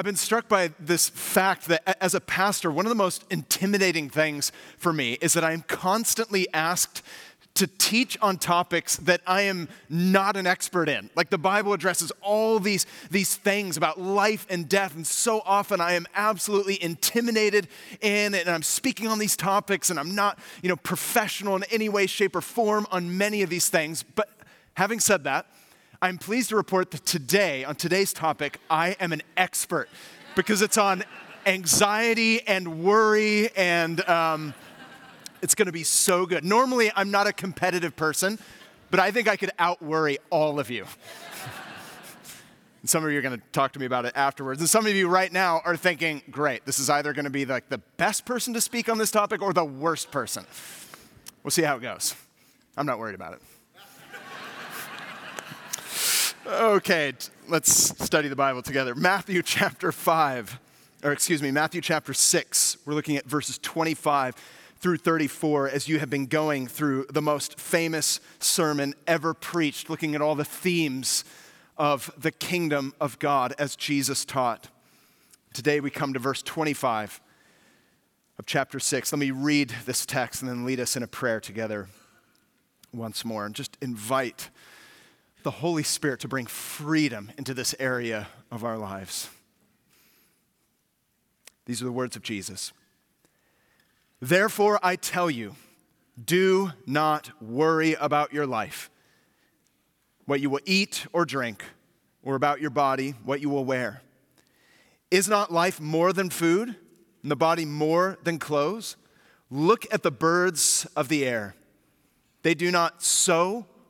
I've been struck by this fact that as a pastor, one of the most intimidating things for me is that I am constantly asked to teach on topics that I am not an expert in. Like the Bible addresses all these, these things about life and death, and so often I am absolutely intimidated in and I'm speaking on these topics and I'm not, you know, professional in any way, shape, or form on many of these things. But having said that, I'm pleased to report that today, on today's topic, I am an expert because it's on anxiety and worry and um, it's going to be so good. Normally, I'm not a competitive person, but I think I could out worry all of you. some of you are going to talk to me about it afterwards. And some of you right now are thinking, great, this is either going to be like the best person to speak on this topic or the worst person. We'll see how it goes. I'm not worried about it. Okay, let's study the Bible together. Matthew chapter 5, or excuse me, Matthew chapter 6. We're looking at verses 25 through 34 as you have been going through the most famous sermon ever preached, looking at all the themes of the kingdom of God as Jesus taught. Today we come to verse 25 of chapter 6. Let me read this text and then lead us in a prayer together once more and just invite the Holy Spirit to bring freedom into this area of our lives. These are the words of Jesus. Therefore, I tell you, do not worry about your life, what you will eat or drink, or about your body, what you will wear. Is not life more than food, and the body more than clothes? Look at the birds of the air. They do not sow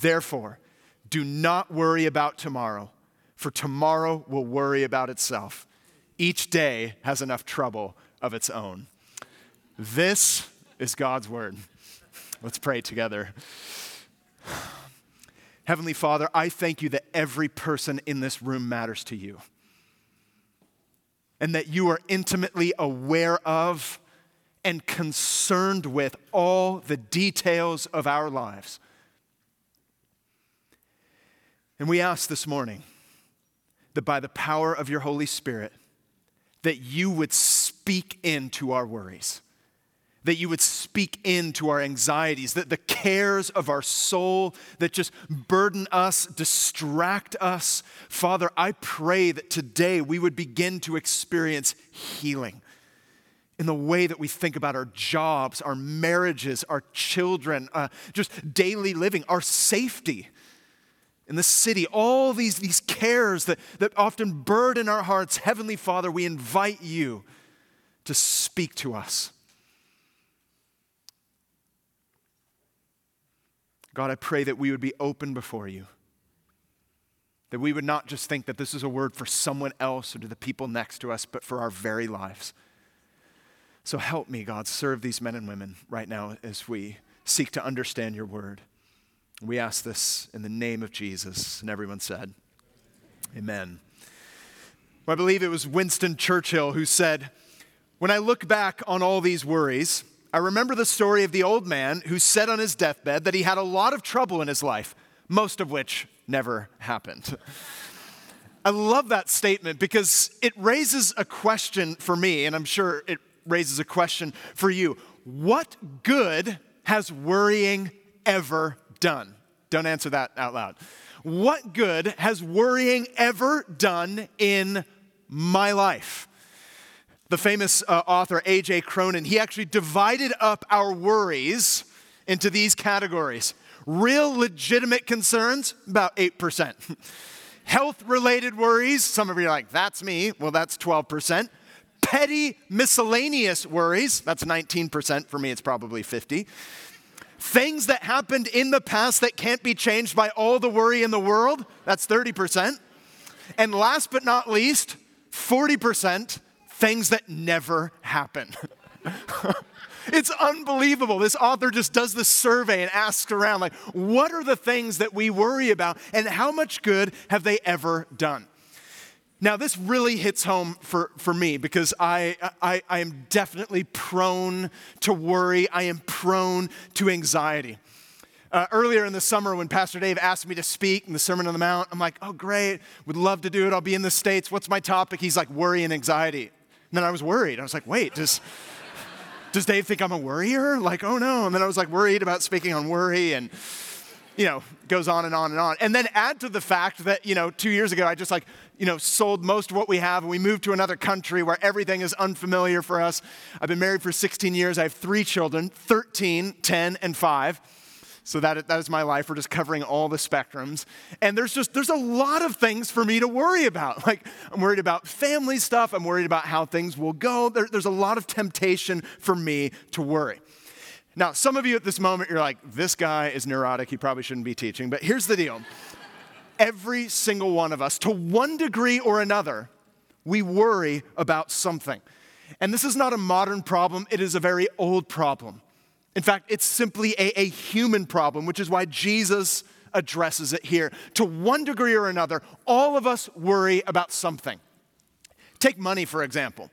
Therefore, do not worry about tomorrow, for tomorrow will worry about itself. Each day has enough trouble of its own. This is God's word. Let's pray together. Heavenly Father, I thank you that every person in this room matters to you and that you are intimately aware of and concerned with all the details of our lives. And we ask this morning that by the power of your Holy Spirit, that you would speak into our worries that you would speak into our anxieties, that the cares of our soul that just burden us, distract us. Father, I pray that today we would begin to experience healing in the way that we think about our jobs, our marriages, our children, uh, just daily living, our safety in the city, all these, these cares that, that often burden our hearts. Heavenly Father, we invite you to speak to us. God, I pray that we would be open before you. That we would not just think that this is a word for someone else or to the people next to us, but for our very lives. So help me, God, serve these men and women right now as we seek to understand your word. We ask this in the name of Jesus. And everyone said, Amen. Well, I believe it was Winston Churchill who said, When I look back on all these worries, I remember the story of the old man who said on his deathbed that he had a lot of trouble in his life, most of which never happened. I love that statement because it raises a question for me, and I'm sure it raises a question for you. What good has worrying ever done? Don't answer that out loud. What good has worrying ever done in my life? The famous uh, author A.J. Cronin, he actually divided up our worries into these categories real legitimate concerns, about 8%. Health related worries, some of you are like, that's me. Well, that's 12%. Petty miscellaneous worries, that's 19%. For me, it's probably 50. Things that happened in the past that can't be changed by all the worry in the world, that's 30%. And last but not least, 40% things that never happen. it's unbelievable. This author just does this survey and asks around, like, what are the things that we worry about and how much good have they ever done? Now, this really hits home for, for me because I, I, I am definitely prone to worry. I am prone to anxiety. Uh, earlier in the summer, when Pastor Dave asked me to speak in the Sermon on the Mount, I'm like, oh, great, would love to do it. I'll be in the States. What's my topic? He's like, worry and anxiety. And then I was worried. I was like, wait, does, does Dave think I'm a worrier? Like, oh no. And then I was like worried about speaking on worry and, you know, goes on and on and on. And then add to the fact that, you know, two years ago, I just like, you know, sold most of what we have and we moved to another country where everything is unfamiliar for us. I've been married for 16 years. I have three children 13, 10, and 5. So that, that is my life. We're just covering all the spectrums. And there's just, there's a lot of things for me to worry about. Like, I'm worried about family stuff. I'm worried about how things will go. There, there's a lot of temptation for me to worry. Now, some of you at this moment, you're like, this guy is neurotic. He probably shouldn't be teaching. But here's the deal every single one of us, to one degree or another, we worry about something. And this is not a modern problem, it is a very old problem. In fact, it's simply a, a, human problem, which is why Jesus addresses it here. To one degree or another, all of us worry about something. Take money, for example.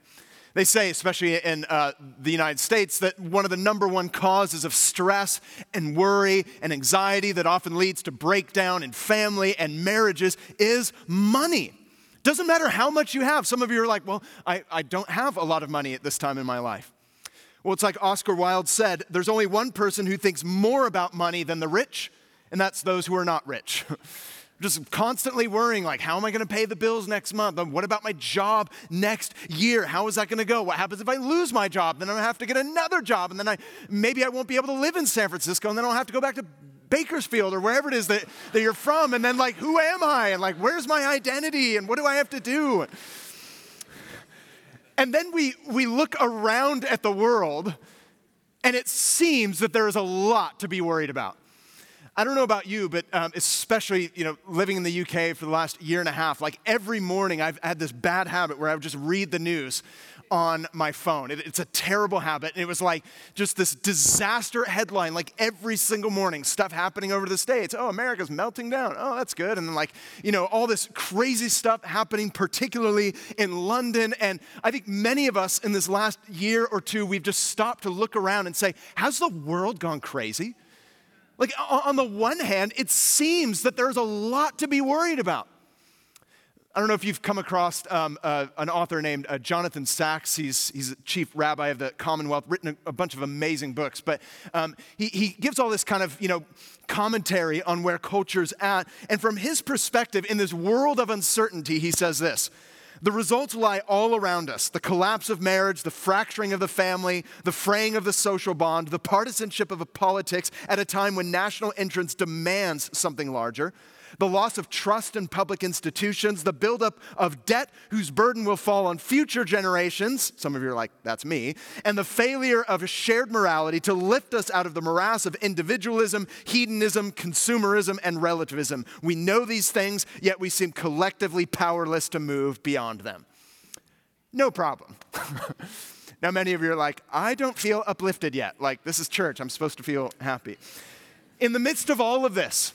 They say, especially in uh, the United States, that one of the number one causes of stress and worry and anxiety that often leads to breakdown in family and marriages is money. Doesn't matter how much you have. Some of you are like, well, I, I don't have a lot of money at this time in my life. Well, it's like Oscar Wilde said there's only one person who thinks more about money than the rich, and that's those who are not rich. just constantly worrying like how am i going to pay the bills next month? What about my job next year? How is that going to go? What happens if i lose my job? Then i'm going to have to get another job and then i maybe i won't be able to live in san francisco and then i'll have to go back to bakersfield or wherever it is that, that you're from and then like who am i? And like where's my identity? And what do i have to do? And then we we look around at the world and it seems that there is a lot to be worried about I don't know about you, but um, especially, you know, living in the UK for the last year and a half, like every morning I've had this bad habit where I would just read the news on my phone. It, it's a terrible habit. And it was like just this disaster headline, like every single morning, stuff happening over the States. Oh, America's melting down. Oh, that's good. And then, like, you know, all this crazy stuff happening, particularly in London. And I think many of us in this last year or two, we've just stopped to look around and say, has the world gone crazy? Like, on the one hand, it seems that there's a lot to be worried about. I don't know if you've come across um, uh, an author named uh, Jonathan Sacks. He's, he's chief rabbi of the Commonwealth, written a, a bunch of amazing books. But um, he, he gives all this kind of, you know, commentary on where culture's at. And from his perspective, in this world of uncertainty, he says this the results lie all around us. The collapse of marriage, the fracturing of the family, the fraying of the social bond, the partisanship of politics at a time when national interest demands something larger the loss of trust in public institutions, the buildup of debt whose burden will fall on future generations. Some of you are like, that's me. And the failure of a shared morality to lift us out of the morass of individualism, hedonism, consumerism, and relativism. We know these things, yet we seem collectively powerless to move beyond them. No problem. now, many of you are like, I don't feel uplifted yet. Like, this is church. I'm supposed to feel happy. In the midst of all of this,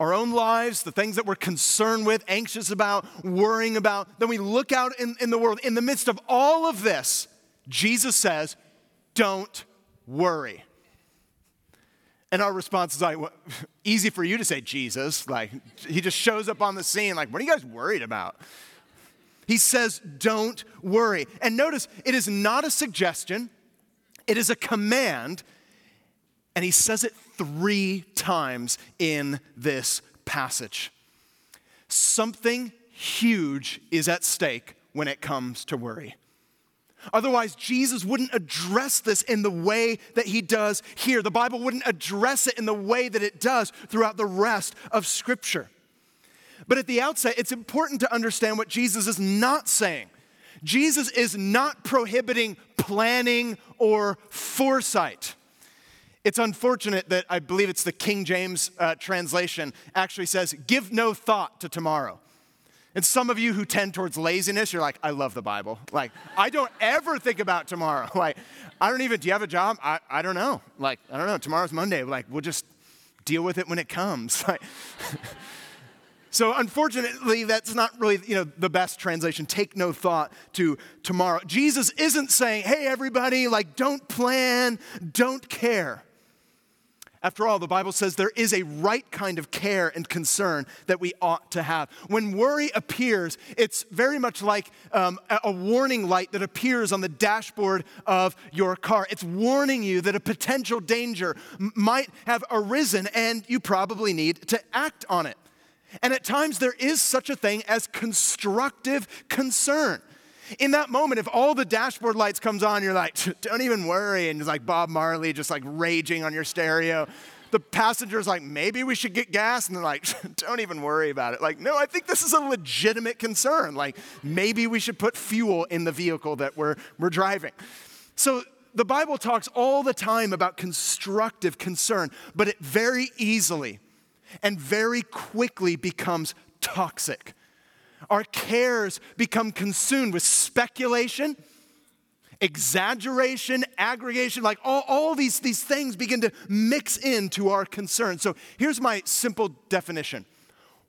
our own lives, the things that we're concerned with, anxious about, worrying about. Then we look out in, in the world. In the midst of all of this, Jesus says, Don't worry. And our response is like, well, easy for you to say, Jesus. Like, he just shows up on the scene, like, what are you guys worried about? He says, Don't worry. And notice, it is not a suggestion, it is a command. And he says it three times in this passage. Something huge is at stake when it comes to worry. Otherwise, Jesus wouldn't address this in the way that he does here. The Bible wouldn't address it in the way that it does throughout the rest of Scripture. But at the outset, it's important to understand what Jesus is not saying. Jesus is not prohibiting planning or foresight. It's unfortunate that I believe it's the King James uh, translation actually says, give no thought to tomorrow. And some of you who tend towards laziness, you're like, I love the Bible. Like, I don't ever think about tomorrow. Like, I don't even, do you have a job? I, I don't know. Like, I don't know. Tomorrow's Monday. Like, we'll just deal with it when it comes. Like, so unfortunately, that's not really, you know, the best translation. Take no thought to tomorrow. Jesus isn't saying, hey, everybody, like, don't plan, don't care. After all, the Bible says there is a right kind of care and concern that we ought to have. When worry appears, it's very much like um, a warning light that appears on the dashboard of your car. It's warning you that a potential danger might have arisen and you probably need to act on it. And at times, there is such a thing as constructive concern in that moment, if all the dashboard lights comes on, you're like, don't even worry. And it's like Bob Marley just like raging on your stereo. The passenger's like, maybe we should get gas. And they're like, don't even worry about it. Like, no, I think this is a legitimate concern. Like, maybe we should put fuel in the vehicle that we're, we're driving. So the Bible talks all the time about constructive concern, but it very easily and very quickly becomes toxic our cares become consumed with speculation, exaggeration, aggregation, like all, all these, these things begin to mix into our concern. So here's my simple definition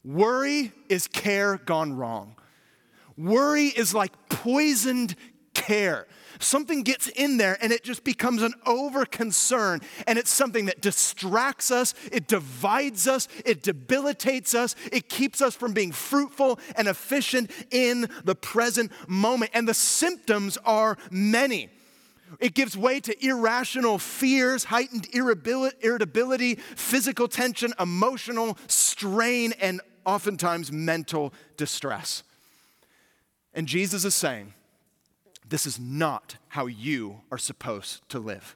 worry is care gone wrong. Worry is like poisoned care. Something gets in there and it just becomes an over concern. And it's something that distracts us, it divides us, it debilitates us, it keeps us from being fruitful and efficient in the present moment. And the symptoms are many. It gives way to irrational fears, heightened irritability, physical tension, emotional strain, and oftentimes mental distress. And Jesus is saying, this is not how you are supposed to live.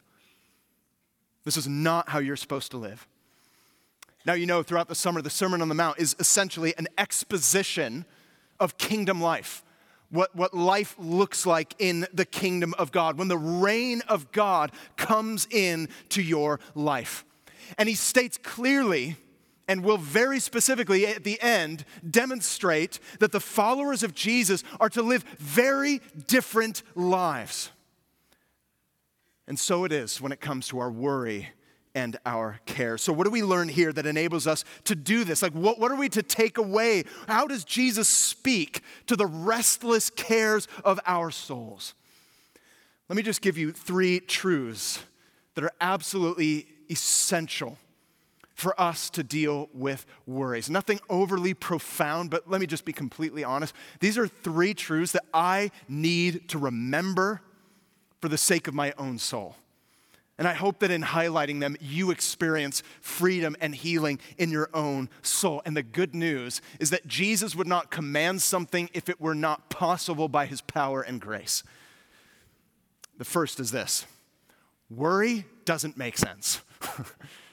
This is not how you're supposed to live. Now, you know, throughout the summer, the Sermon on the Mount is essentially an exposition of kingdom life. What, what life looks like in the kingdom of God, when the reign of God comes in to your life. And he states clearly and will very specifically at the end demonstrate that the followers of Jesus are to live very different lives. And so it is when it comes to our worry and our care. So, what do we learn here that enables us to do this? Like, what, what are we to take away? How does Jesus speak to the restless cares of our souls? Let me just give you three truths that are absolutely essential for us to deal with worries. Nothing overly profound, but let me just be completely honest. These are three truths that I need to remember for the sake of my own soul. And I hope that in highlighting them, you experience freedom and healing in your own soul. And the good news is that Jesus would not command something if it were not possible by his power and grace. The first is this worry doesn't make sense.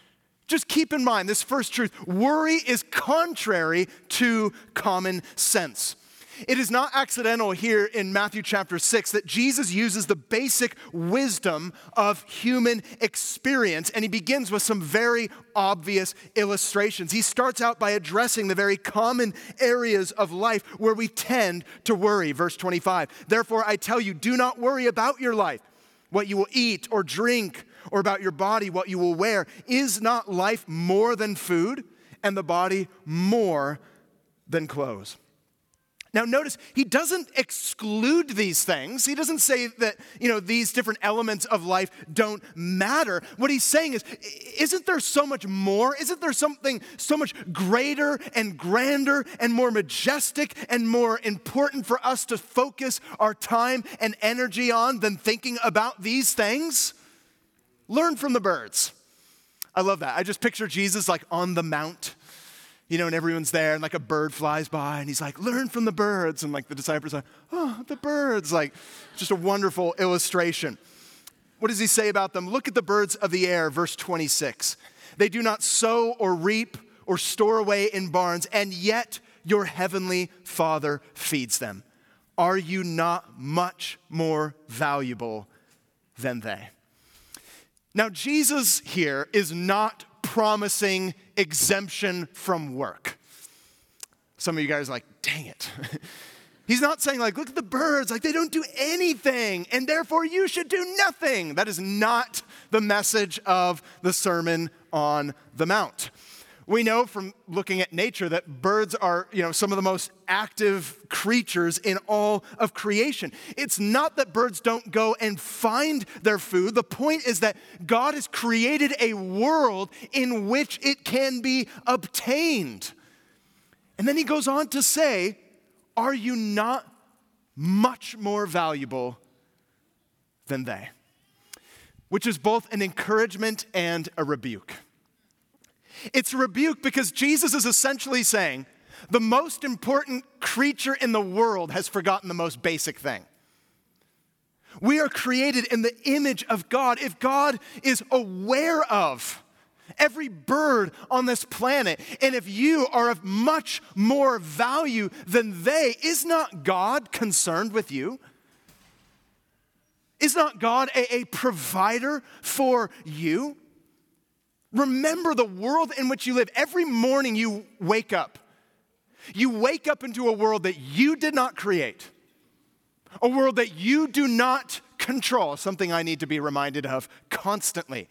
Just keep in mind this first truth worry is contrary to common sense. It is not accidental here in Matthew chapter 6 that Jesus uses the basic wisdom of human experience and he begins with some very obvious illustrations. He starts out by addressing the very common areas of life where we tend to worry. Verse 25 Therefore, I tell you, do not worry about your life, what you will eat or drink or about your body, what you will wear. Is not life more than food, and the body more than clothes? Now, notice he doesn't exclude these things. He doesn't say that, you know, these different elements of life don't matter. What he's saying is, isn't there so much more? Isn't there something so much greater and grander and more majestic and more important for us to focus our time and energy on than thinking about these things? Learn from the birds. I love that. I just picture Jesus like on the mount you know, and everyone's there, and like a bird flies by, and he's like, learn from the birds. And like the disciples are, oh, the birds. Like, just a wonderful illustration. What does he say about them? Look at the birds of the air, verse 26. They do not sow or reap or store away in barns, and yet your heavenly Father feeds them. Are you not much more valuable than they? Now, Jesus here is not promising exemption from work. Some of you guys are like, dang it. He's not saying, like, look at the birds, like, they don't do anything, and therefore you should do nothing. That is not the message of the Sermon on the Mount. We know from looking at nature that birds are, you know, some of the most active creatures in all of creation. It's not that birds don't go and find their food. The point is that God has created a world in which it can be obtained. And then he goes on to say, Are you not much more valuable than they? Which is both an encouragement and a rebuke. It's rebuke because Jesus is essentially saying the most important creature in the world has forgotten the most basic thing. We are created in the image of God. If God is aware of every bird on this planet, and if you are of much more value than they, is not God concerned with you? Is not God a, a provider for you? Remember the world in which you live. Every morning you wake up, you wake up into a world that you did not create, a world that you do not control, something I need to be reminded of constantly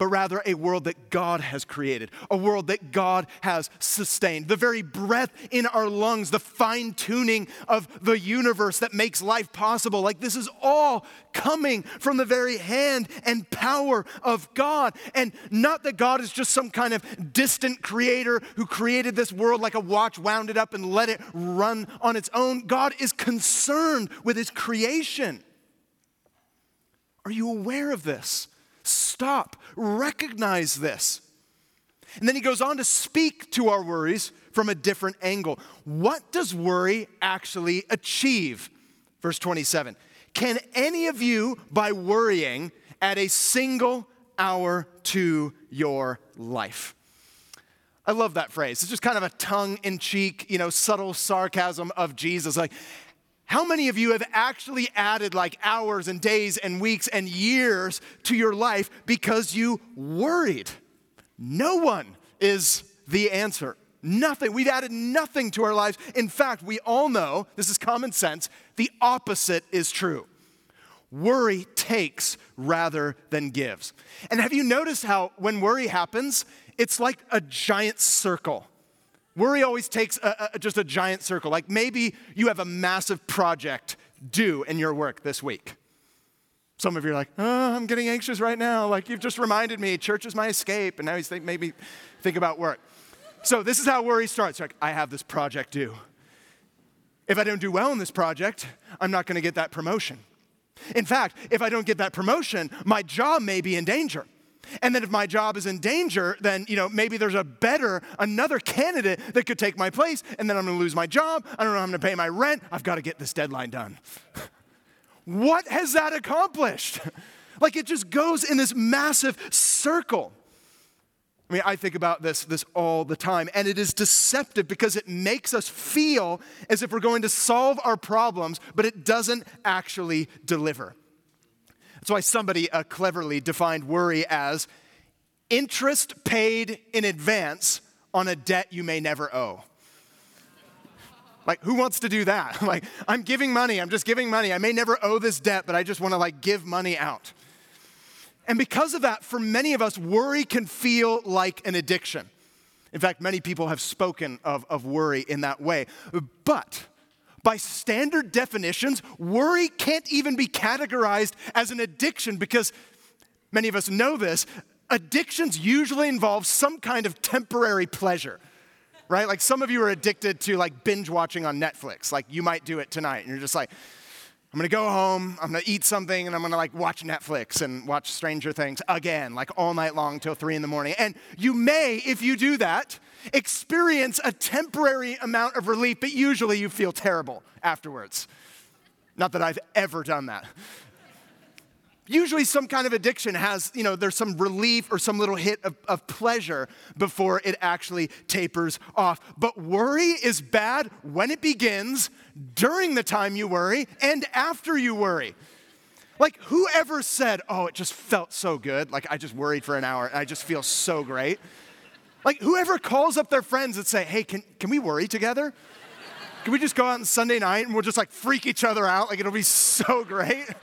but rather a world that God has created, a world that God has sustained. The very breath in our lungs, the fine tuning of the universe that makes life possible. Like this is all coming from the very hand and power of God. And not that God is just some kind of distant creator who created this world like a watch, wound it up, and let it run on its own. God is concerned with his creation. Are you aware of this? Stop. Recognize this. And then he goes on to speak to our worries from a different angle. What does worry actually achieve? Verse 27 Can any of you, by worrying, add a single hour to your life? I love that phrase. It's just kind of a tongue in cheek, you know, subtle sarcasm of Jesus. Like, how many of you have actually added like hours and days and weeks and years to your life because you worried? No one is the answer. Nothing. We've added nothing to our lives. In fact, we all know, this is common sense, the opposite is true. Worry takes rather than gives. And have you noticed how when worry happens, it's like a giant circle? Worry always takes a, a, just a giant circle. Like maybe you have a massive project due in your work this week. Some of you are like, oh, I'm getting anxious right now. Like you've just reminded me, church is my escape. And now he's think, maybe think about work. So this is how worry starts. Like, I have this project due. If I don't do well in this project, I'm not going to get that promotion. In fact, if I don't get that promotion, my job may be in danger. And then if my job is in danger, then you know maybe there's a better, another candidate that could take my place, and then I'm gonna lose my job. I don't know how I'm gonna pay my rent. I've got to get this deadline done. what has that accomplished? like it just goes in this massive circle. I mean, I think about this, this all the time, and it is deceptive because it makes us feel as if we're going to solve our problems, but it doesn't actually deliver. That's why somebody uh, cleverly defined worry as interest paid in advance on a debt you may never owe. Like, who wants to do that? like, I'm giving money, I'm just giving money. I may never owe this debt, but I just want to like give money out. And because of that, for many of us, worry can feel like an addiction. In fact, many people have spoken of, of worry in that way. But by standard definitions, worry can't even be categorized as an addiction because many of us know this. Addictions usually involve some kind of temporary pleasure, right? Like some of you are addicted to like binge watching on Netflix. Like you might do it tonight, and you're just like, I'm gonna go home, I'm gonna eat something, and I'm gonna like watch Netflix and watch Stranger Things again, like all night long till three in the morning. And you may, if you do that, experience a temporary amount of relief, but usually you feel terrible afterwards. Not that I've ever done that. Usually, some kind of addiction has, you know, there's some relief or some little hit of, of, pleasure before it actually tapers off. But worry is bad when it begins, during the time you worry, and after you worry. Like, whoever said, oh, it just felt so good? Like, I just worried for an hour and I just feel so great. Like, whoever calls up their friends and say, hey, can, can we worry together? Can we just go out on Sunday night and we'll just like freak each other out? Like, it'll be so great.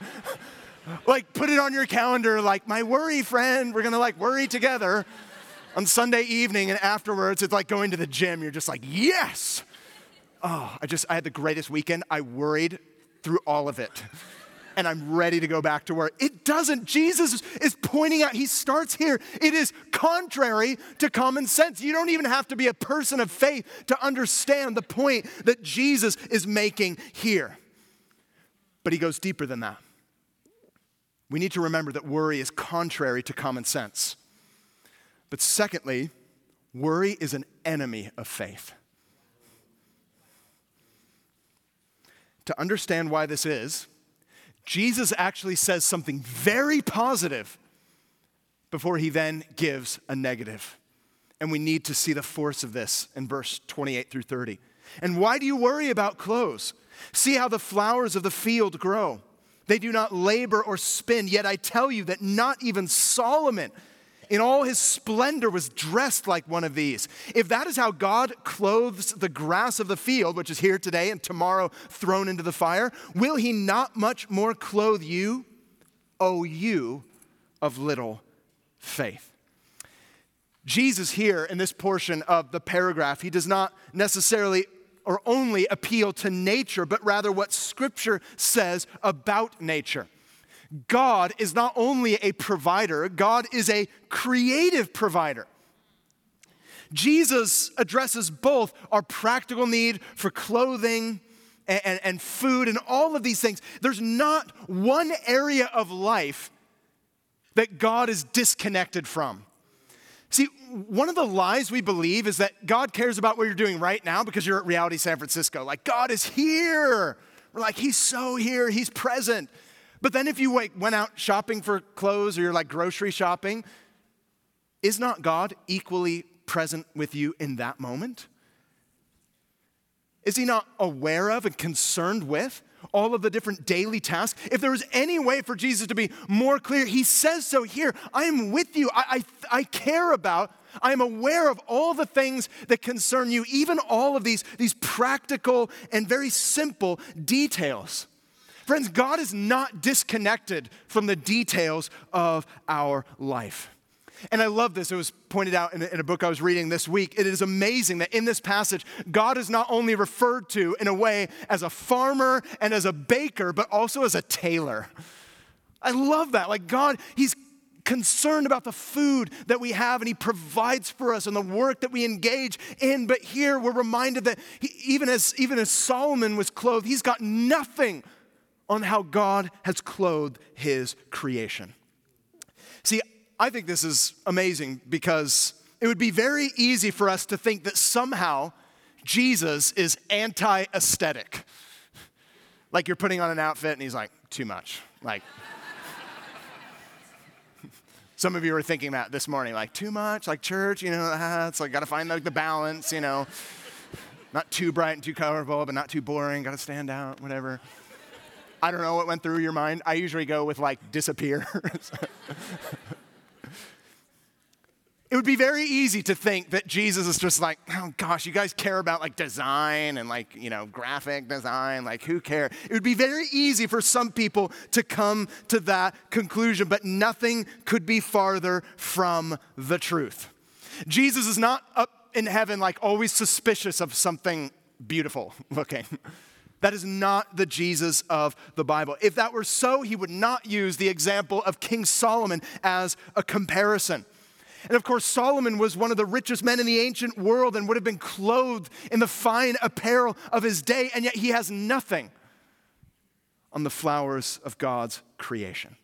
like put it on your calendar like my worry friend we're gonna like worry together on sunday evening and afterwards it's like going to the gym. You're just like yes! Oh i just i had the greatest weekend. I worried through all of it. And i'm ready to go back to work. It doesn't jesus is pointing out he starts here. It is contrary to common sense. You don't even have to be a person of faith to understand the point that jesus is making here. But he goes deeper than that we need to remember that worry is contrary to common sense. But secondly, worry is an enemy of faith. To understand why this is, Jesus actually says something very positive before he then gives a negative. And we need to see the force of this in verse 28 through 30. And why do you worry about clothes? See how the flowers of the field grow. They do not labor or spin, yet I tell you that not even Solomon in all his splendor was dressed like one of these. If that is how God clothes the grass of the field, which is here today and tomorrow thrown into the fire, will he not much more clothe you, O you of little faith? Jesus, here in this portion of the paragraph, he does not necessarily or only appeal to nature, but rather what Scripture says about nature. God is not only a provider, God is a creative provider. Jesus addresses both our practical need for clothing and, and, and, food and all of these things. There's not one area of life that God is disconnected from. See, one of the lies we believe is that God cares about what you're doing right now because you're at Reality San Francisco. Like, God is here. We're like, He's so here, He's present. But then if you like, went out shopping for clothes or you're like grocery shopping, is not God equally present with you in that moment? Is He not aware of and concerned with? All of the different daily tasks. If there was any way for Jesus to be more clear, he says so here. I am with you. I, I, I care about, I am aware of all the things that concern you, even all of these, these practical and very simple details. Friends, God is not disconnected from the details of our life. And I love this. It was pointed out in a, in a, book I was reading this week. It is amazing that in this passage, God is not only referred to in a way as a farmer and as a baker, but also as a tailor. I love that. Like, God, He's concerned about the food that we have and He provides for us and the work that we engage in. But here we're reminded that he, even, as, even as Solomon was clothed, he's got nothing on how God has clothed His creation. See, I think this is amazing because it would be very easy for us to think that somehow Jesus is anti aesthetic. Like you're putting on an outfit and he's like, too much. Like, some of you were thinking that this morning, like, too much, like church, you know, ah, it's like, gotta find like, the balance, you know. Not too bright and too colorful, but not too boring, gotta stand out, whatever. I don't know what went through your mind. I usually go with like disappear. It would be very easy to think that Jesus is just like, oh gosh, you guys care about like design and like, you know, graphic design, like who cares? It would be very easy for some people to come to that conclusion, but nothing could be farther from the truth. Jesus is not up in heaven like always suspicious of something beautiful looking. That is not the Jesus of the Bible. If that were so, he would not use the example of King Solomon as a comparison. And of course, Solomon was one of the richest men in the ancient world and would have been clothed in the fine apparel of his day, and yet he has nothing on the flowers of God's creation.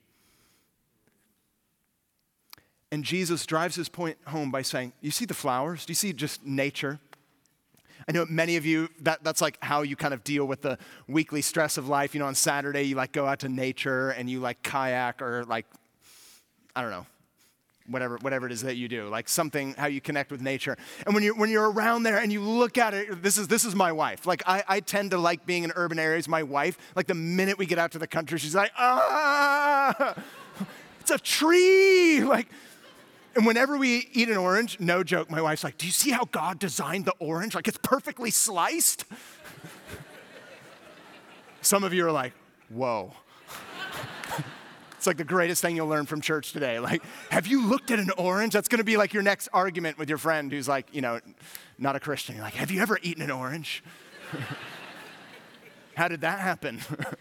And Jesus drives his point home by saying, You see the flowers? Do you see just nature? I know many of you, that, that's like how you kind of deal with the weekly stress of life. You know, on Saturday, you like go out to nature and you like kayak or like, I don't know, whatever, whatever it is that you do, like something, how you connect with nature. And when you're, when you're around there and you look at it, this is, this is my wife. Like, I, I tend to like being in urban areas. My wife, like the minute we get out to the country, she's like, ah, it's a tree. Like, and whenever we eat an orange, no joke, my wife's like, Do you see how God designed the orange? Like it's perfectly sliced. Some of you are like, Whoa. It's like the greatest thing you'll learn from church today. Like, have you looked at an orange? That's gonna be like your next argument with your friend who's like, you know, not a Christian. You're like, Have you ever eaten an orange? how did that happen?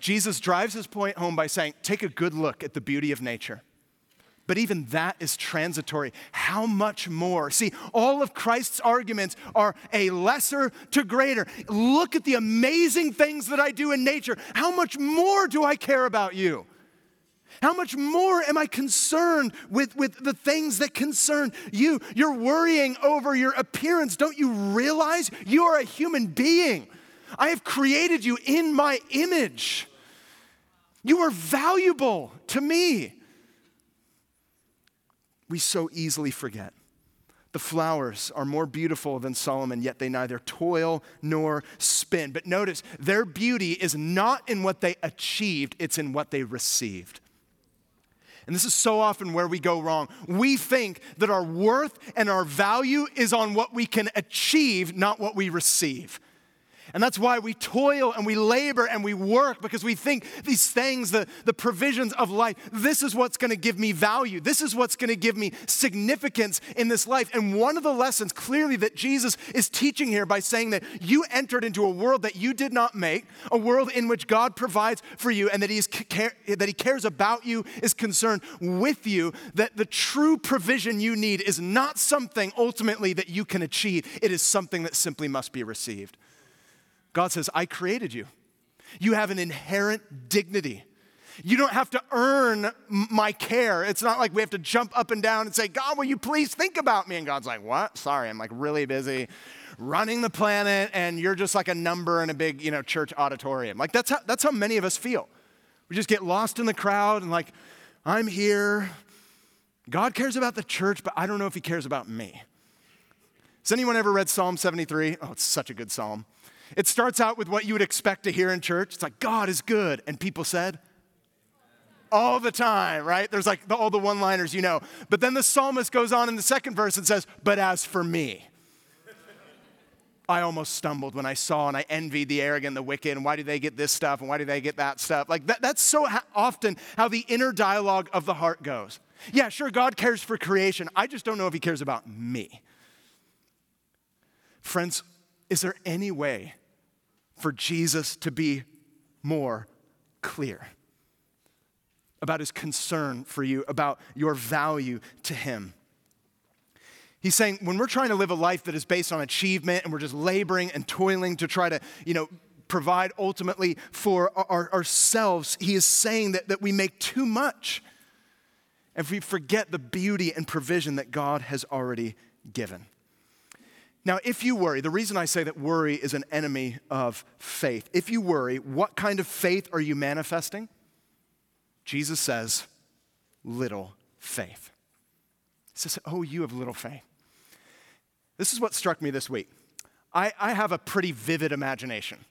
Jesus drives his point home by saying, Take a good look at the beauty of nature. But even that is transitory. How much more? See, all of Christ's arguments are a lesser to greater. Look at the amazing things that I do in nature. How much more do I care about you? How much more am I concerned with, with the things that concern you? You're worrying over your appearance. Don't you realize you are a human being? I have created you in my image. You are valuable to me. We so easily forget. The flowers are more beautiful than Solomon, yet they neither toil nor spin. But notice, their beauty is not in what they achieved, it's in what they received. And this is so often where we go wrong. We think that our worth and our value is on what we can achieve, not what we receive. And that's why we toil and we labor and we work because we think these things, the, the provisions of life, this is what's going to give me value. This is what's going to give me significance in this life. And one of the lessons clearly that Jesus is teaching here by saying that you entered into a world that you did not make, a world in which God provides for you and that he, is, that he cares about you, is concerned with you, that the true provision you need is not something ultimately that you can achieve, it is something that simply must be received. God says, I created you. You have an inherent dignity. You don't have to earn my care. It's not like we have to jump up and down and say, God, will you please think about me? And God's like, What? Sorry, I'm like really busy running the planet, and you're just like a number in a big, you know, church auditorium. Like that's how, that's how many of us feel. We just get lost in the crowd and like, I'm here. God cares about the church, but I don't know if he cares about me. Has anyone ever read Psalm 73? Oh, it's such a good psalm. It starts out with what you would expect to hear in church. It's like, God is good. And people said, all the time, right? There's like the, all the one liners you know. But then the psalmist goes on in the second verse and says, But as for me, I almost stumbled when I saw and I envied the arrogant, the wicked, and why do they get this stuff and why do they get that stuff? Like that, that's so ha- often how the inner dialogue of the heart goes. Yeah, sure, God cares for creation. I just don't know if He cares about me. Friends, is there any way for Jesus to be more clear about his concern for you, about your value to him? He's saying when we're trying to live a life that is based on achievement and we're just laboring and toiling to try to, you know, provide ultimately for our, ourselves, he is saying that, that we make too much if we forget the beauty and provision that God has already given. Now, if you worry, the reason I say that worry is an enemy of faith, if you worry, what kind of faith are you manifesting? Jesus says, little faith. He says, Oh, you have little faith. This is what struck me this week. I, I have a pretty vivid imagination.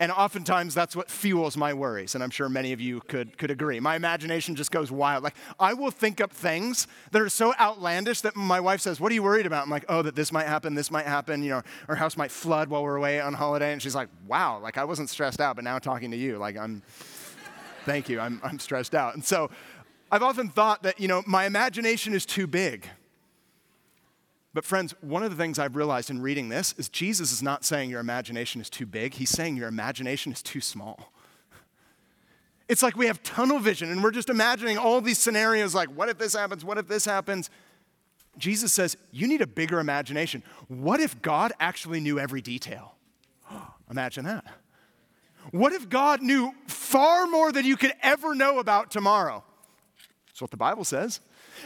And oftentimes that's what fuels my worries. And I'm sure many of you could, could agree. My imagination just goes wild. Like, I will think up things that are so outlandish that my wife says, What are you worried about? I'm like, Oh, that this might happen, this might happen. You know, our house might flood while we're away on holiday. And she's like, Wow, like I wasn't stressed out, but now talking to you, like I'm, thank you, I'm, I'm stressed out. And so I've often thought that, you know, my imagination is too big. But, friends, one of the things I've realized in reading this is Jesus is not saying your imagination is too big, he's saying your imagination is too small. It's like we have tunnel vision and we're just imagining all these scenarios like, what if this happens? What if this happens? Jesus says, you need a bigger imagination. What if God actually knew every detail? Imagine that. What if God knew far more than you could ever know about tomorrow? That's what the Bible says.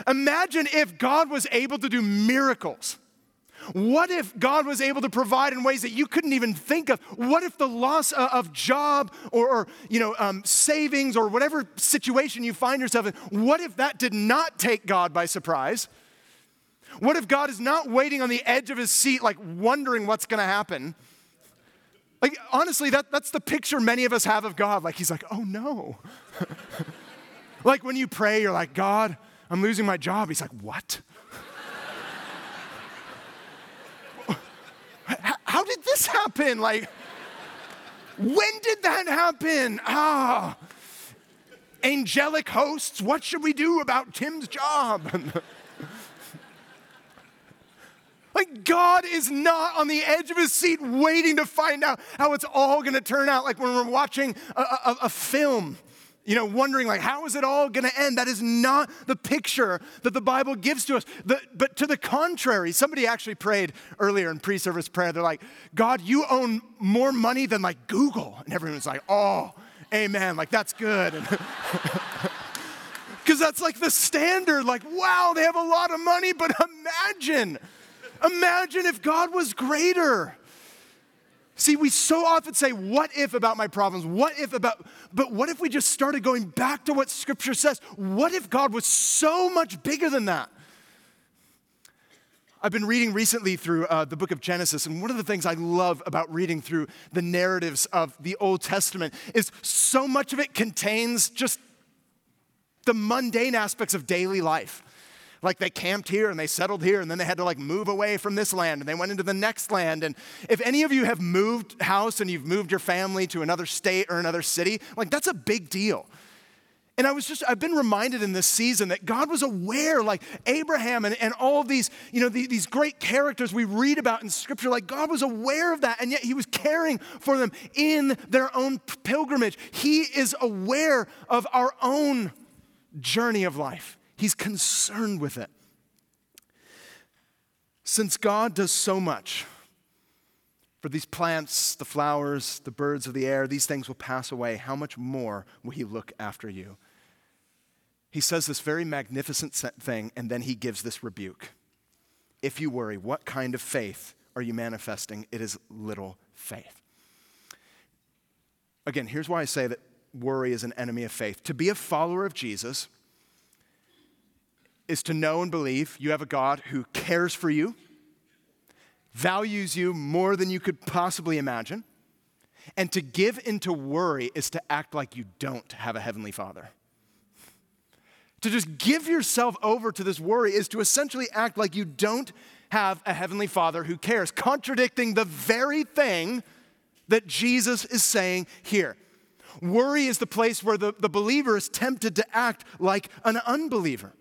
Imagine if God was able to do miracles. What if God was able to provide in ways that you couldn't even think of? What if the loss of job or, or you know, um, savings or whatever situation you find yourself in, what if that did not take God by surprise? What if God is not waiting on the edge of his seat, like wondering what's going to happen? Like, honestly, that, that's the picture many of us have of God. Like, he's like, oh no. like, when you pray, you're like, God, I'm losing my job. He's like, what? How did this happen? Like, when did that happen? Ah, angelic hosts, what should we do about Tim's job? Like, God is not on the edge of his seat waiting to find out how it's all gonna turn out. Like when we're watching a, a, a film, you know, wondering like, how is it all gonna end? That is not the picture that the Bible gives to us. The, but to the contrary, somebody actually prayed earlier in pre service prayer. They're like, God, you own more money than like Google. And everyone's like, oh, amen. Like, that's good. Because that's like the standard. Like, wow, they have a lot of money, but imagine Imagine if God was greater. See, we so often say, What if about my problems? What if about, but what if we just started going back to what Scripture says? What if God was so much bigger than that? I've been reading recently through uh, the book of Genesis, and one of the things I love about reading through the narratives of the Old Testament is so much of it contains just the mundane aspects of daily life. Like they camped here and they settled here and then they had to like move away from this land and they went into the next land. And if any of you have moved house and you've moved your family to another state or another city, like that's a big deal. And I was just, I've been reminded in this season that God was aware, like Abraham and, and all of these, you know, the, these great characters we read about in Scripture, like God was aware of that, and yet He was caring for them in their own pilgrimage. He is aware of our own journey of life. He's concerned with it. Since God does so much for these plants, the flowers, the birds of the air, these things will pass away, how much more will He look after you? He says this very magnificent thing, and then He gives this rebuke. If you worry, what kind of faith are you manifesting? It is little faith. Again, here's why I say that worry is an enemy of faith. To be a follower of Jesus, is to know and believe you have a God who cares for you, values you more than you could possibly imagine. And to give into worry is to act like you don't have a heavenly father. To just give yourself over to this worry is to essentially act like you don't have a heavenly father who cares, contradicting the very thing that Jesus is saying here. Worry is the place where the, the believer is tempted to act like an unbeliever.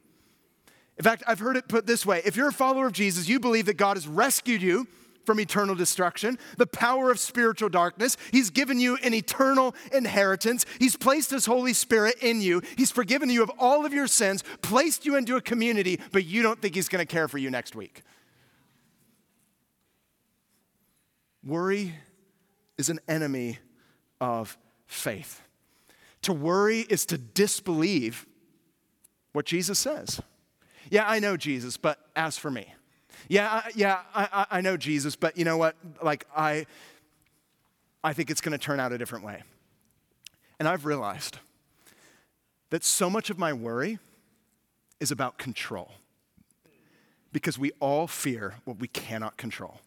In fact, I've heard it put this way if you're a follower of Jesus, you believe that God has rescued you from eternal destruction, the power of spiritual darkness. He's given you an eternal inheritance. He's placed His Holy Spirit in you. He's forgiven you of all of your sins, placed you into a community, but you don't think He's going to care for you next week. Worry is an enemy of faith. To worry is to disbelieve what Jesus says. Yeah, I know Jesus, but as for me. Yeah, I, yeah, I, I know Jesus, but you know what? Like, I, I think it's going to turn out a different way. And I've realized that so much of my worry is about control because we all fear what we cannot control.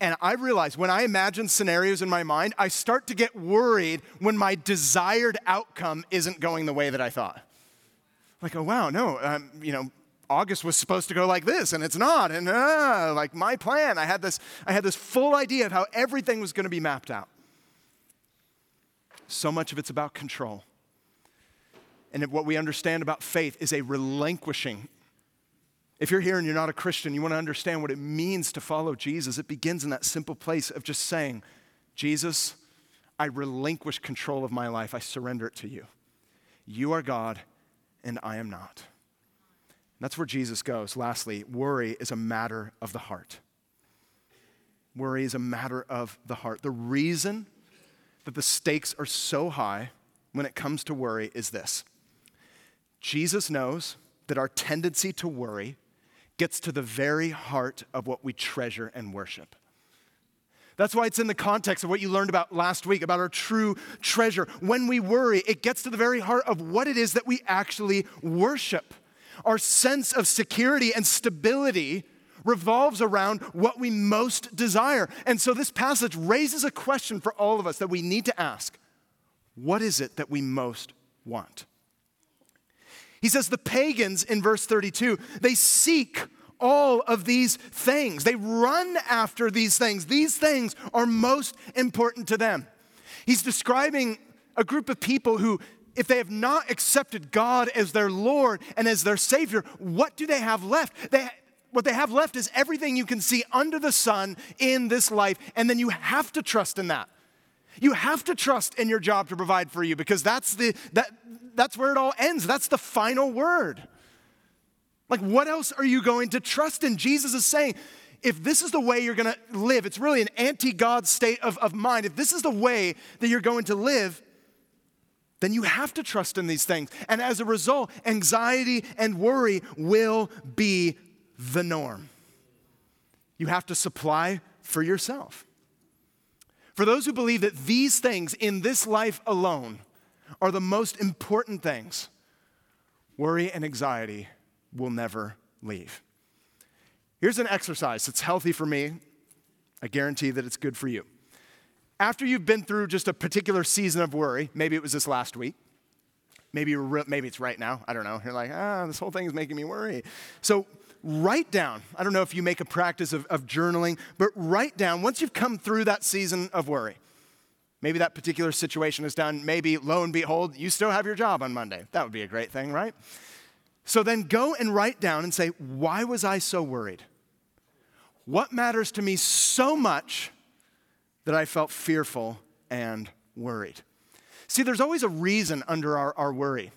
And I realize when I imagine scenarios in my mind, I start to get worried when my desired outcome isn't going the way that I thought. Like, oh, wow, no, um, you know, August was supposed to go like this and it's not. And uh, like my plan, I had this, I had this full idea of how everything was going to be mapped out. So much of it's about control. And what we understand about faith is a relinquishing. If you're here and you're not a Christian, you want to understand what it means to follow Jesus. It begins in that simple place of just saying, Jesus, I relinquish control of my life. I surrender it to you. You are God and I am not. That's where Jesus goes. Lastly, worry is a matter of the heart. worry is a matter of the heart. The reason that the stakes are so high when it comes to worry is this Jesus knows that our tendency to worry gets to the very heart of what we treasure and worship. That's why it's in the context of what you learned about last week about our true treasure. When we worry, it gets to the very heart of what it is that we actually worship. Our sense of security and stability revolves around what we most desire. And so this passage raises a question for all of us that we need to ask What is it that we most want? He says the pagans in verse 32, they seek all of these things. They run after these things. These things are most important to them. He's describing a group of people who, if they have not accepted God as their Lord and as their Savior, what do they have left? They, what they have left is everything you can see under the sun in this life, and then you have to trust in that. You have to trust in your job to provide for you because that's, the, that, that's where it all ends. That's the final word. Like, what else are you going to trust in? Jesus is saying, if this is the way you're going to live, it's really an anti God state of, of mind. If this is the way that you're going to live, then you have to trust in these things. And as a result, anxiety and worry will be the norm. You have to supply for yourself. For those who believe that these things in this life alone are the most important things, worry and anxiety will never leave. Here's an exercise that's healthy for me. I guarantee that it's good for you. After you've been through just a particular season of worry, maybe it was this last week, maybe, maybe it's right now, I don't know. You're like, ah, this whole thing is making me worry. So write down. I don't know if you make a practice of, of journaling, but write down once you've come through that season of worry. Maybe that particular situation is done. Maybe, lo and behold, you still have your job on Monday. That would be a great thing, right? So then go and write down and say, why was I so worried? What matters to me so much that I felt fearful and worried? See, there's always a reason under our, our worry.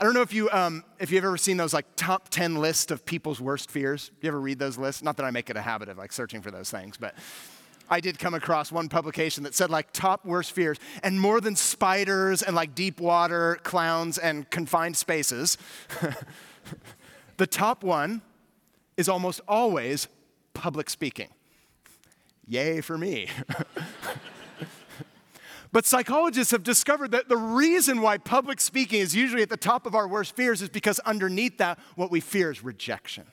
I don't know if, you, um, if you've ever seen those like top 10 lists of people's worst fears. You ever read those lists? Not that I make it a habit of like searching for those things, but I did come across one publication that said like top worst fears, and more than spiders and like deep water, clowns, and confined spaces, the top one is almost always public speaking. Yay for me. But psychologists have discovered that the reason why public speaking is usually at the top of our worst fears is because underneath that, what we fear is rejection.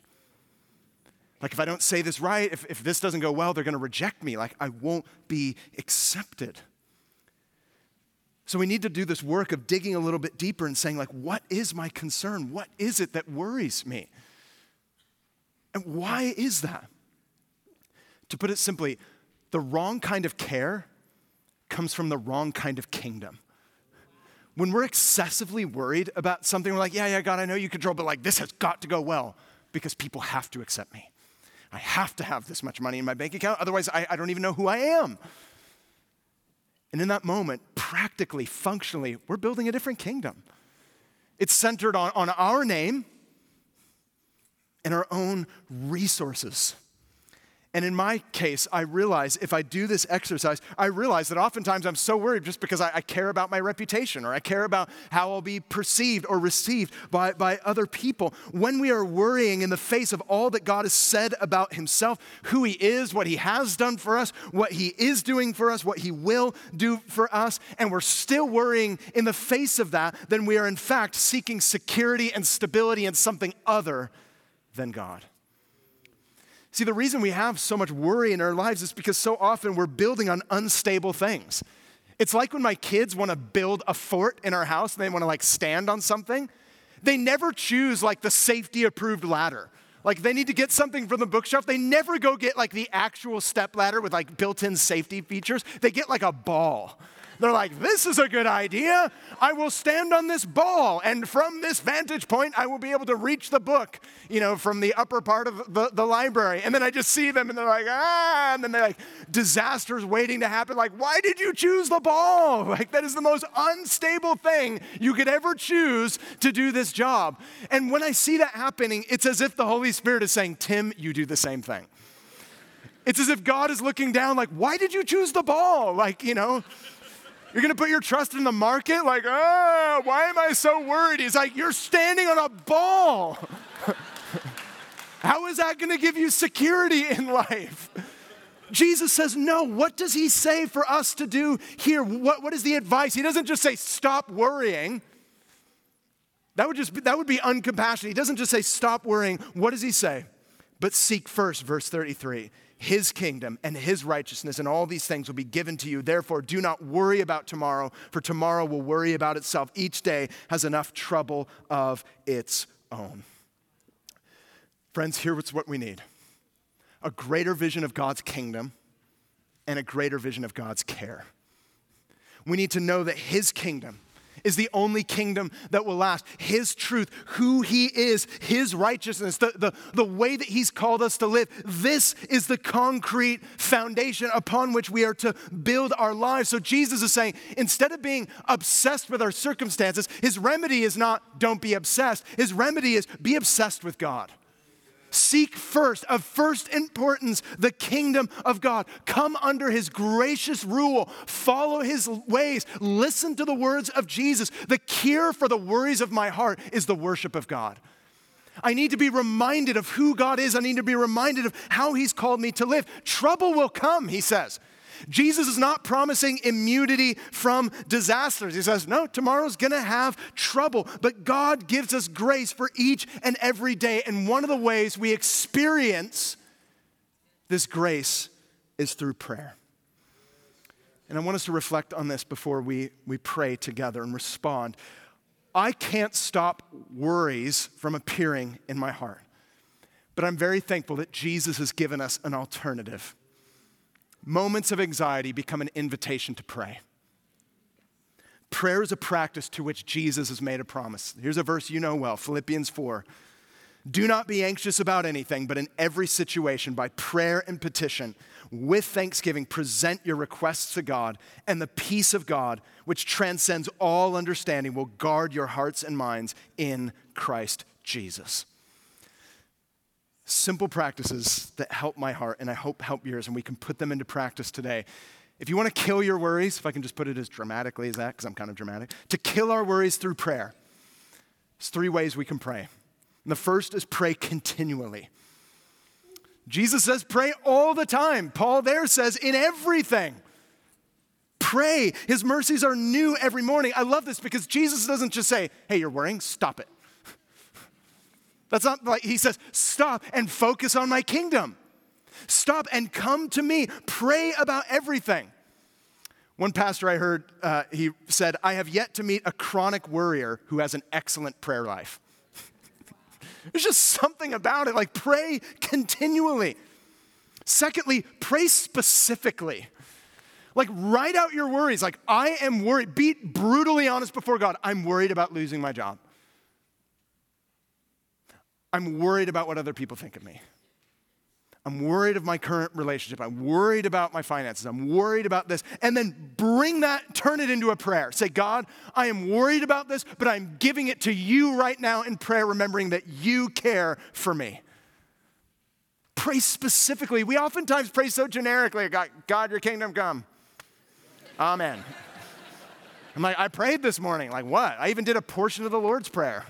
Like, if I don't say this right, if, if this doesn't go well, they're going to reject me. Like, I won't be accepted. So, we need to do this work of digging a little bit deeper and saying, like, what is my concern? What is it that worries me? And why is that? To put it simply, the wrong kind of care comes from the wrong kind of kingdom. When we're excessively worried about something, we're like, yeah, yeah, God, I know you control, but like this has got to go well because people have to accept me. I have to have this much money in my bank account, otherwise, I, I don't even know who I am. And in that moment, practically, functionally, we're building a different kingdom. It's centered on, on our name and our own resources. And in my case, I realize if I do this exercise, I realize that oftentimes I'm so worried just because I, I, care about my reputation or I care about how I'll be perceived or received by, by other people. When we are worrying in the face of all that God has said about Himself, who He is, what He has done for us, what He is doing for us, what He will do for us, and we're still worrying in the face of that, then we are in fact seeking security and stability in something other than God. See, the reason we have so much worry in our lives is because so often we're building on unstable things. It's like when my kids want to build a fort in our house and they want to like stand on something. They never choose like the safety approved ladder. Like they need to get something from the bookshelf. They never go get like the actual step ladder with like built in safety features. They get like a ball. They're like, this is a good idea. I will stand on this ball, and from this vantage point, I will be able to reach the book, you know, from the upper part of the, the library. And then I just see them, and they're like, ah, and then they're like, disasters waiting to happen. Like, why did you choose the ball? Like, that is the most unstable thing you could ever choose to do this job. And when I see that happening, it's as if the Holy Spirit is saying, Tim, you do the same thing It's as if God is looking down, like, why did you choose the ball? Like, you know, you're gonna put your trust in the market? Like, oh, why am I so worried? He's like, you're standing on a ball. How is that gonna give you security in life? Jesus says, no. What does he say for us to do here? What, what is the advice? He doesn't just say, stop worrying. That would just be, that would be uncompassionate. He doesn't just say, stop worrying. What does he say? But seek first, verse 33, his kingdom and his righteousness, and all these things will be given to you. Therefore, do not worry about tomorrow, for tomorrow will worry about itself. Each day has enough trouble of its own. Friends, here's what we need a greater vision of God's kingdom and a greater vision of God's care. We need to know that His kingdom is the only kingdom that will last. His truth, who He is, His righteousness, the, the, the way that He's called us to live. This is the concrete foundation upon which we are to build our lives. So Jesus is saying, instead of being obsessed with our circumstances, His remedy is not don't be obsessed. His remedy is be obsessed with God. Seek first, of first importance, the kingdom of God. Come under his gracious rule. Follow his ways. Listen to the words of Jesus. The cure for the worries of my heart is the worship of God. I need to be reminded of who God is. I need to be reminded of how he's called me to live. Trouble will come, he says. Jesus is not promising immunity from disasters. He says, no, tomorrow's gonna have trouble, but God gives us grace for each and every day. And one of the ways we experience this grace is through prayer. And I want us to reflect on this before we, we pray together and respond. I can't stop worries from appearing in my heart, but I'm very thankful that Jesus has given us an alternative moments of anxiety become an invitation to pray. Prayer is a practice to which Jesus has made a promise. Here's a verse you know well Philippians 4. Do not be anxious about anything, but in every situation, by prayer and petition, with thanksgiving, present your requests to God, and the peace of God, which transcends all understanding, will guard your hearts and minds in Christ Jesus simple practices that help my heart and I hope help yours, and we can put them into practice today. If you want to kill your worries, if I can just put it as dramatically as that, because I'm kind of dramatic, to kill our worries through prayer, there's three ways we can pray. And the first is pray continually. Jesus says, pray all the time. Paul there says, in everything. Pray. His mercies are new every morning. I love this because Jesus doesn't just say, hey, you're worrying, stop it. That's not like he says, stop and focus on my kingdom. Stop and come to me. Pray about everything. One pastor I heard, uh, he said, I have yet to meet a chronic worrier who has an excellent prayer life. There's just something about it, like pray continually. Secondly, pray specifically. Like, write out your worries. Like, I am worried. Be brutally honest before God. I'm worried about losing my job. I'm worried about what other people think of me. I'm worried of my current relationship. I'm worried about my finances. I'm worried about this. And then bring that, turn it into a prayer. Say, God, I am worried about this, but I'm giving it to you right now in prayer, remembering that you care for me. Pray specifically. We oftentimes pray so generically God, God your kingdom come. Amen. I'm like, I prayed this morning. Like, what? I even did a portion of the Lord's Prayer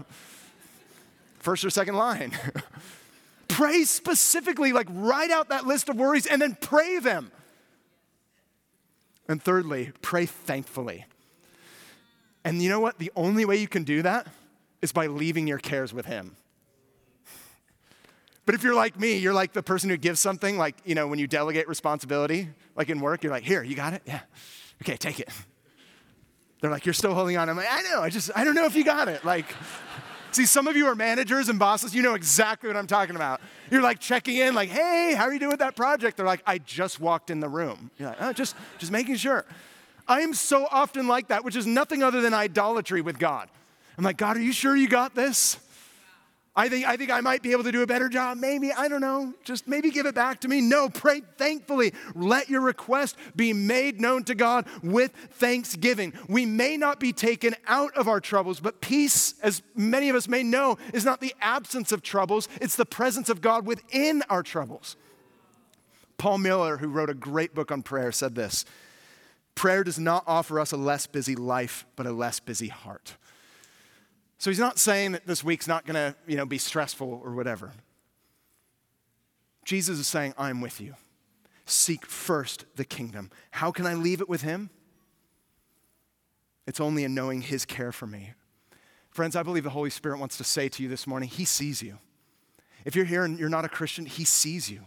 first or second line. pray specifically, like write out that list of worries and then pray them. And thirdly, pray thankfully. And you know what? The only way you can do that is by leaving your cares with Him. But if you're like me, you're like the person who gives something, like, you know, when you delegate responsibility, like in work, you're like, here, you got it? Yeah. Okay, take it. They're like, you're still holding on. I'm like, I know, I just, I don't know if you got it. Like, See, some of you are managers and bosses, you know exactly what I'm talking about. You're like checking in, like, hey, how are you doing with that project? They're like, I just walked in the room. You're like, oh, just, just making sure. I am so often like that, which is nothing other than idolatry with God. I'm like, God, are you sure you got this? I think, I think I might be able to do a better job. Maybe, I don't know. Just maybe give it back to me. No, pray thankfully. Let your request be made known to God with thanksgiving. We may not be taken out of our troubles, but peace, as many of us may know, is not the absence of troubles, it's the presence of God within our troubles. Paul Miller, who wrote a great book on prayer, said this Prayer does not offer us a less busy life, but a less busy heart. So he's not saying that this week's not going to you know, be stressful or whatever. Jesus is saying, I'm with you. Seek first the kingdom. How can I leave it with him? It's only in knowing his care for me. Friends, I believe the Holy Spirit wants to say to you this morning, he sees you. If you're here and you're not a Christian, he sees you.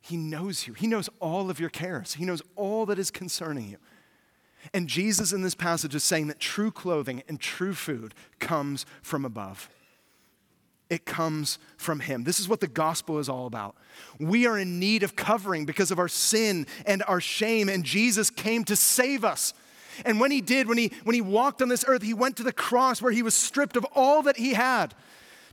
He knows you. He knows all of your cares. He knows all that is concerning you. And Jesus in this passage is saying that true clothing and true food comes from above. It comes from Him. This is what the gospel is all about. We are in need of covering because of our sin and our shame, and Jesus came to save us. And when He did, when He, when he walked on this earth, He went to the cross where He was stripped of all that He had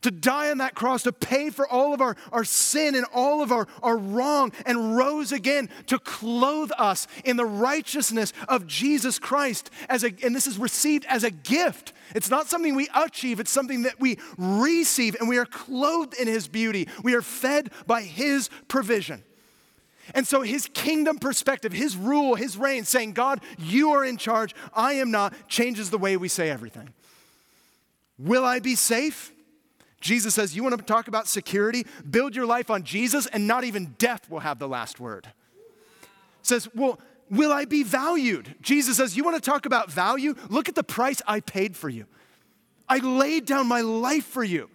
to die on that cross, to pay for all of our, our sin and all of our, our wrong, and rose again to clothe us in the righteousness of Jesus Christ. As a, and this is received as a gift. It's not something we achieve, it's something that we receive, and we are clothed in His beauty. We are fed by His provision. And so, his kingdom perspective, his rule, his reign, saying, God, you are in charge, I am not, changes the way we say everything. Will I be safe? Jesus says, You want to talk about security? Build your life on Jesus, and not even death will have the last word. Says, Well, will I be valued? Jesus says, You want to talk about value? Look at the price I paid for you. I laid down my life for you.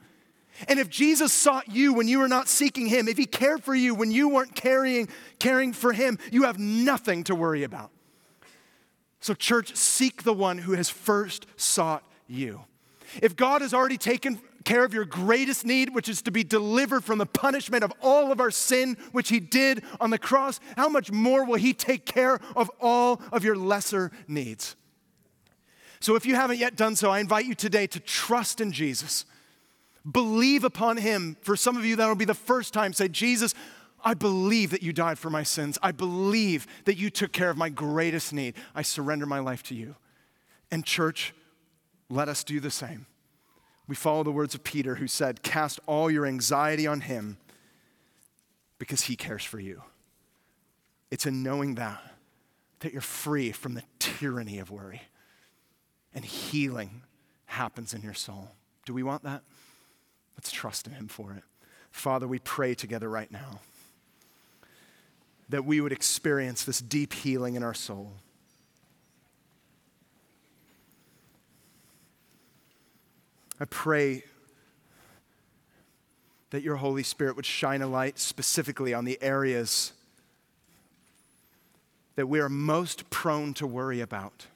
And if Jesus sought you when you were not seeking him, if he cared for you when you weren't caring, caring for him, you have nothing to worry about. So, church, seek the one who has first sought you. If God has already taken care of your greatest need, which is to be delivered from the punishment of all of our sin, which He did on the cross, how much more will He take care of all of your lesser needs? So, if you haven't yet done so, I invite you today to trust in Jesus. Believe upon Him. For some of you, that'll be the first time. Say, Jesus, I believe that you died for my sins. I believe that you took care of my greatest need. I surrender my life to you. And, church, let us do the same we follow the words of Peter, who said, Cast all your anxiety on him because he cares for you. It's in knowing that that you're free from the tyranny of worry and healing happens in your soul. Do we want that? Let's trust in him for it. Father, we pray together right now that we would experience this deep healing in our soul. I pray that your Holy Spirit would shine a light specifically on the areas that we are most prone to worry about.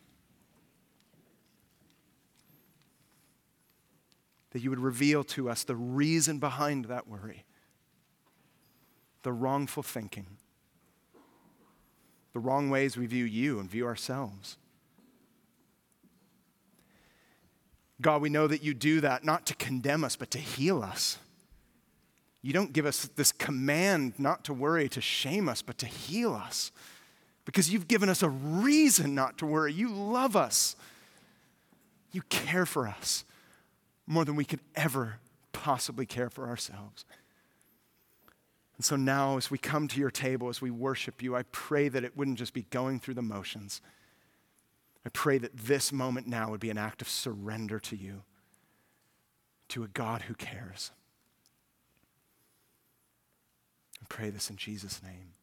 That you would reveal to us the reason behind that worry, the wrongful thinking, the wrong ways we view you and view ourselves. God, we know that you do that not to condemn us, but to heal us. You don't give us this command not to worry, to shame us, but to heal us. Because you've given us a reason not to worry. You love us. You care for us more than we could ever possibly care for ourselves. And so now, as we come to your table, as we worship you, I pray that it wouldn't just be going through the motions I pray that this moment now would be an act of surrender to you, to a God who cares. I pray this in Jesus' name.